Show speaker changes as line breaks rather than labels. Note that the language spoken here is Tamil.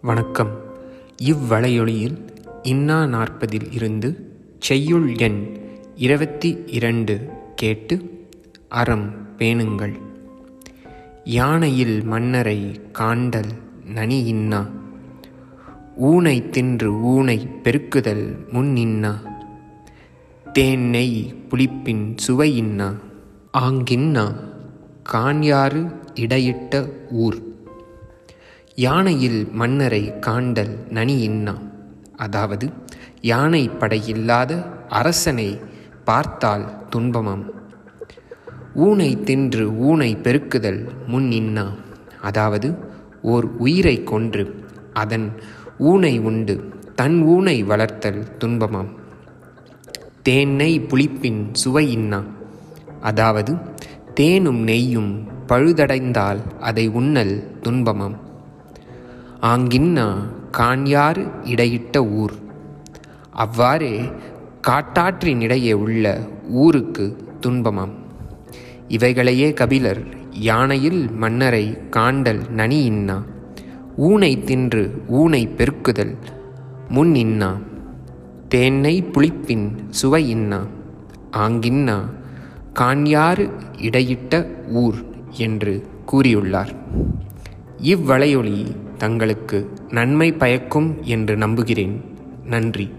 வணக்கம். இவ்வளையொலியில் இன்னா நாற்பதில் இருந்து செய்யுள் எண் இருபத்தி இரண்டு கேட்டு அறம் பேணுங்கள். யானையில் மன்னரை காண்டல் நனி இன்னா. ஊனை தின்று ஊனை பெருக்குதல் முன் இன்னா. தேன் நெய் புளிப்பின் சுவை இன்னா. ஆங்கின்னா. காண்யாறு இடையிட்ட ஊர். யானையில் மன்னரை காண்டல் நனி இன்னா அதாவது யானை படையில்லாத அரசனை பார்த்தால் துன்பமாம். ஊனை தின்று ஊனை பெருக்குதல் முன் இன்னா? அதாவது ஓர் உயிரை கொன்று அதன் ஊனை உண்டு தன் ஊனை வளர்த்தல் துன்பமாம். தேனை புளிப்பின் சுவை இன்னா? அதாவது தேனும் நெய்யும் பழுதடைந்தால் அதை உண்ணல் துன்பமாம். ஆங்கின்னா காண்யாறு இடையிட்ட ஊர். அவ்வாறே காட்டாற்றின் இடையே உள்ள ஊருக்கு துன்பமாம். இவைகளையே கபிலர் யானையில் மன்னரை காண்டல் நனி இன்னா ஊனை தின்று ஊனை பெருக்குதல் முன் இன்னா தேனை புளிப்பின் சுவை இன்னா ஆங்கின்னா காண்யாறு இடையிட்ட ஊர் என்று கூறியுள்ளார். இவ்வளையொலி தங்களுக்கு நன்மை பயக்கும் என்று நம்புகிறேன். நன்றி.